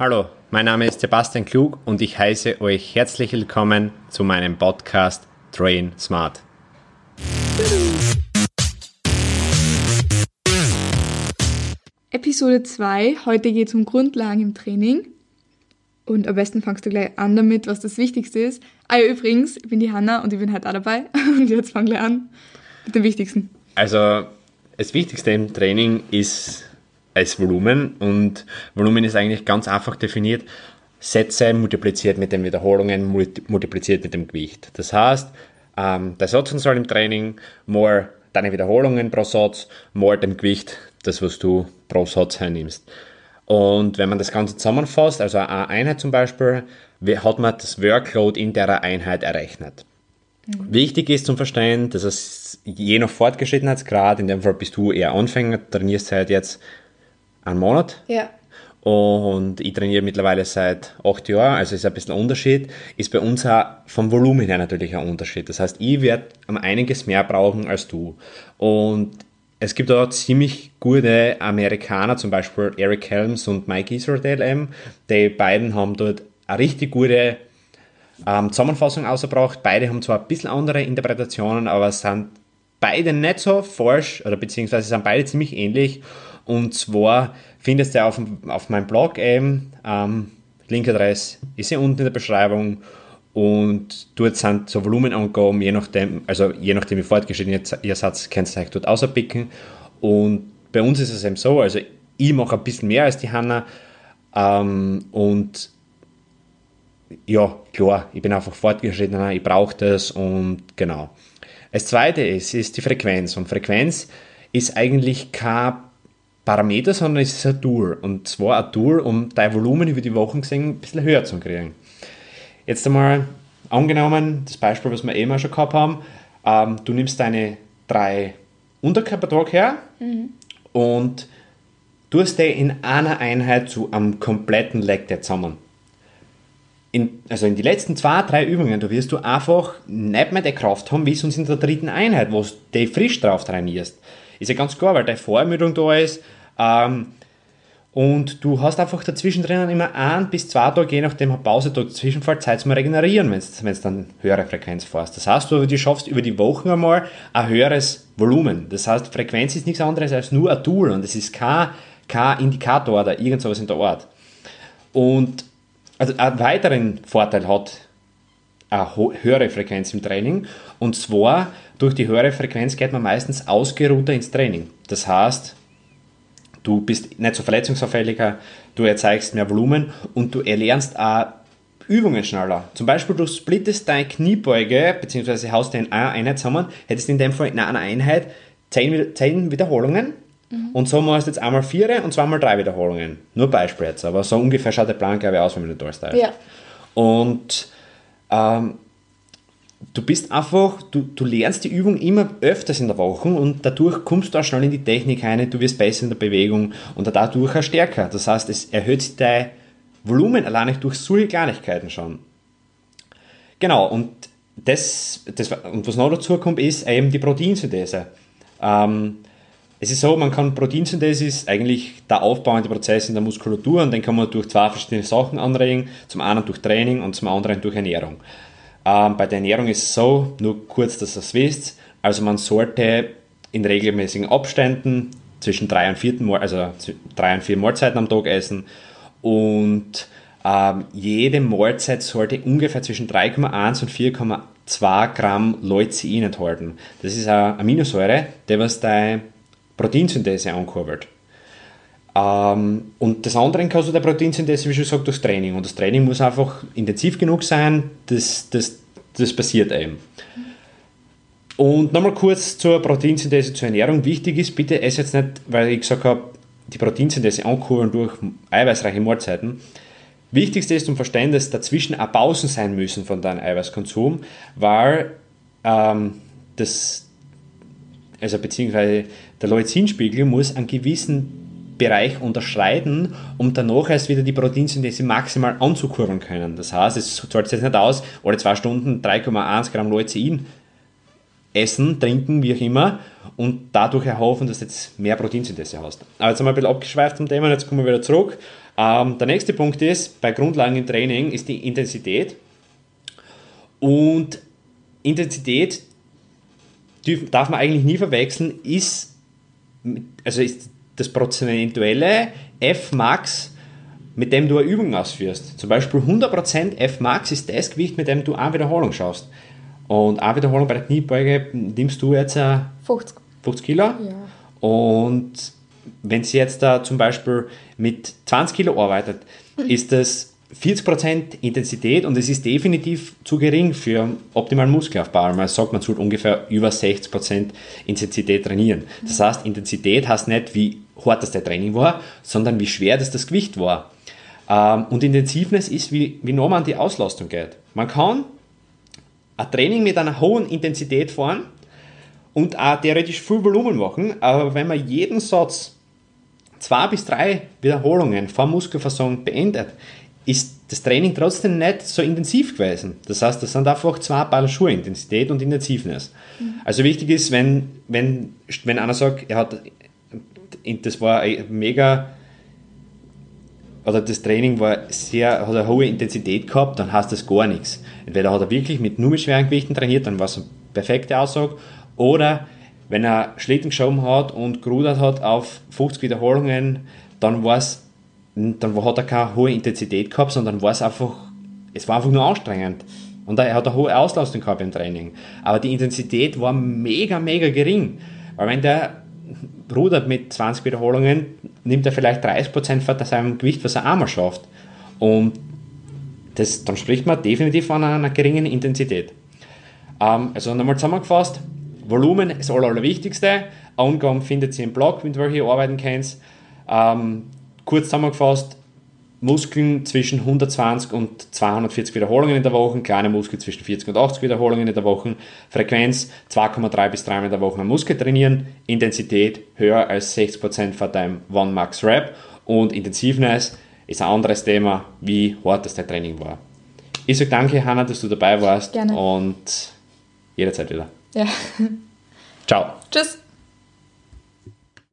Hallo, mein Name ist Sebastian Klug und ich heiße euch herzlich willkommen zu meinem Podcast Train Smart. Episode 2. Heute geht es um Grundlagen im Training. Und am besten fangst du gleich an damit, was das Wichtigste ist. Ah ja, übrigens, ich bin die Hanna und ich bin halt auch dabei. Und jetzt fangen wir an mit dem Wichtigsten. Also, das Wichtigste im Training ist als Volumen und Volumen ist eigentlich ganz einfach definiert. Sätze multipliziert mit den Wiederholungen, multipliziert mit dem Gewicht. Das heißt, ähm, der Satzanzahl im Training, more deine Wiederholungen pro Satz, more dem Gewicht, das was du pro Satz hernimmst. Und wenn man das Ganze zusammenfasst, also eine Einheit zum Beispiel, hat man das Workload in der Einheit errechnet. Mhm. Wichtig ist zum Verstehen, dass es je nach Fortgeschrittenheitsgrad, in dem Fall bist du eher Anfänger, trainierst seit jetzt einen Monat. Ja. Und ich trainiere mittlerweile seit acht Jahren, also ist ein bisschen ein Unterschied. Ist bei uns auch vom Volumen her natürlich ein Unterschied. Das heißt, ich werde um einiges mehr brauchen als du. Und es gibt auch ziemlich gute Amerikaner, zum Beispiel Eric Helms und Mike Israel Die beiden haben dort eine richtig gute ähm, Zusammenfassung ausgebracht. Beide haben zwar ein bisschen andere Interpretationen, aber sind beide nicht so falsch, oder beziehungsweise sind beide ziemlich ähnlich. Und zwar findest du auf, auf meinem Blog eben, ähm, Linkadresse ist hier unten in der Beschreibung und dort sind so Volumenangaben, je nachdem, also je nachdem wie fortgeschritten ihr Satz könnt ihr euch dort auspicken. Und bei uns ist es eben so, also ich mache ein bisschen mehr als die Hanna ähm, und ja, klar, ich bin einfach fortgeschrittener, ich brauche das und genau. Das zweite ist, ist die Frequenz und Frequenz ist eigentlich kein Parameter, sondern es ist ein Tool und zwar ein Tool, um dein Volumen über die Wochen gesehen ein bisschen höher zu kriegen. Jetzt einmal angenommen, das Beispiel, was wir eben auch schon gehabt haben, ähm, du nimmst deine drei Unterkörpertage her mhm. und tust die in einer Einheit zu einem kompletten Leg Day zusammen. In, also in die letzten zwei, drei Übungen, da wirst du einfach nicht mehr die Kraft haben, wie sonst in der dritten Einheit, wo du frisch drauf trainierst. Ist ja ganz klar, weil deine Vorermüdung da ist. Ähm, und du hast einfach dazwischen drinnen immer ein bis zwei Tage, je nachdem ein Pausetag dazwischen fällt, Zeit zum Regenerieren, wenn du dann höhere Frequenz fährst. Das heißt, du, du schaffst über die Wochen einmal ein höheres Volumen. Das heißt, Frequenz ist nichts anderes als nur ein Tool und es ist kein, kein Indikator oder irgend sowas in der Art. Und also einen weiteren Vorteil hat eine höhere Frequenz im Training und zwar durch die höhere Frequenz geht man meistens ausgeruhter ins Training. Das heißt, Du bist nicht so verletzungsanfälliger, du erzeigst mehr Volumen und du erlernst auch Übungen schneller. Zum Beispiel, du splittest deine Kniebeuge, beziehungsweise haust in einer Einheit zusammen, hättest in dem Fall in einer Einheit 10, 10 Wiederholungen mhm. und so machst du jetzt einmal vier und zweimal drei Wiederholungen. Nur Beispiel jetzt, aber so ungefähr schaut der Plan, glaube ich, aus, wenn man das durchsteigt. Ja. Und ähm, du bist einfach, du, du lernst die Übung immer öfters in der Woche und dadurch kommst du auch schnell in die Technik rein, du wirst besser in der Bewegung und dadurch auch stärker. Das heißt, es erhöht dein Volumen alleine durch solche Kleinigkeiten schon. Genau, und das, das und was noch dazu kommt, ist eben die Proteinsynthese. Ähm, es ist so, man kann Proteinsynthese ist eigentlich der aufbauende Prozess in der Muskulatur und den kann man durch zwei verschiedene Sachen anregen. Zum einen durch Training und zum anderen durch Ernährung. Ähm, bei der Ernährung ist es so, nur kurz, dass ihr es wisst, also man sollte in regelmäßigen Abständen zwischen drei und, vier, also drei und vier Mahlzeiten am Tag essen und ähm, jede Mahlzeit sollte ungefähr zwischen 3,1 und 4,2 Gramm Leucin enthalten. Das ist eine Aminosäure, die was deine Proteinsynthese ankurbelt. Ähm, und das andere kannst du der Proteinsynthese, wie schon gesagt, durchs Training. Und das Training muss einfach intensiv genug sein, das, das, das passiert eben. Und nochmal kurz zur Proteinsynthese, zur Ernährung. Wichtig ist, bitte ess jetzt nicht, weil ich gesagt habe, die Proteinsynthese ankurbeln durch eiweißreiche Mahlzeiten. Wichtigste ist zum Verständnis, dazwischen auch Pausen sein müssen von deinem Eiweißkonsum, weil ähm, das, also beziehungsweise der Leucinspiegel muss einen gewissen Bereich unterschreiten, um danach erst wieder die Proteinsynthese maximal anzukurbeln können. Das heißt, es zahlt sich nicht aus, alle zwei Stunden 3,1 Gramm Leucin essen, trinken, wie auch immer, und dadurch erhoffen, dass du jetzt mehr Proteinsynthese hast. Aber jetzt haben wir ein bisschen abgeschweift vom Thema, jetzt kommen wir wieder zurück. Ähm, der nächste Punkt ist, bei Grundlagen im Training ist die Intensität. Und Intensität darf man eigentlich nie verwechseln, ist, also ist das prozentuelle F-Max, mit dem du eine Übung ausführst. Zum Beispiel 100% F-Max ist das Gewicht, mit dem du eine Wiederholung schaust. Und eine Wiederholung bei der Kniebeuge nimmst du jetzt 50, 50 Kilo. Ja. Und wenn sie jetzt da zum Beispiel mit 20 Kilo arbeitet, ist das 40% Intensität und es ist definitiv zu gering für optimalen Muskelaufbau. Man sagt, man sollte ungefähr über 60% Intensität trainieren. Das heißt, Intensität heißt nicht, wie hart das der Training war, sondern wie schwer das das Gewicht war. Ähm, und Intensivness ist, wie, wie nah man an die Auslastung geht. Man kann ein Training mit einer hohen Intensität fahren und auch theoretisch viel Volumen machen, aber wenn man jeden Satz zwei bis drei Wiederholungen vor Muskelversagen beendet, ist das Training trotzdem nicht so intensiv gewesen. Das heißt, das sind einfach zwei Paar Schuhe, Intensität und Intensivness. Mhm. Also wichtig ist, wenn, wenn, wenn einer sagt, er hat, das war mega, oder das Training war sehr, hat eine hohe Intensität gehabt, dann heißt das gar nichts. Entweder hat er wirklich mit nur mit schweren Gewichten trainiert, dann war es eine perfekte Aussage, oder wenn er Schlitten geschoben hat und gerudert hat auf 50 Wiederholungen, dann war es dann hat er keine hohe Intensität gehabt, sondern war es einfach, es war einfach nur anstrengend. Und er hat eine hohe Auslastung gehabt im Training. Aber die Intensität war mega, mega gering. Weil wenn der rudert mit 20 Wiederholungen, nimmt er vielleicht 30% von seinem Gewicht, was er einmal schafft. Und das, dann spricht man definitiv von einer, geringen Intensität. Ähm, also nochmal zusammengefasst, Volumen ist das Allerwichtigste. Angaben findet ihr im Blog, mit welchen ihr arbeiten könnt. Ähm, kurz zusammengefasst, Muskeln zwischen 120 und 240 Wiederholungen in der Woche, kleine Muskeln zwischen 40 und 80 Wiederholungen in der Woche, Frequenz 2,3 bis 3 Mal in der Woche am Muskel trainieren, Intensität höher als 60% von deinem One Max Rep und Intensivness ist ein anderes Thema, wie hart das dein Training war. Ich sage danke, Hanna, dass du dabei warst Gerne. und jederzeit wieder. Ja. Ciao. Tschüss.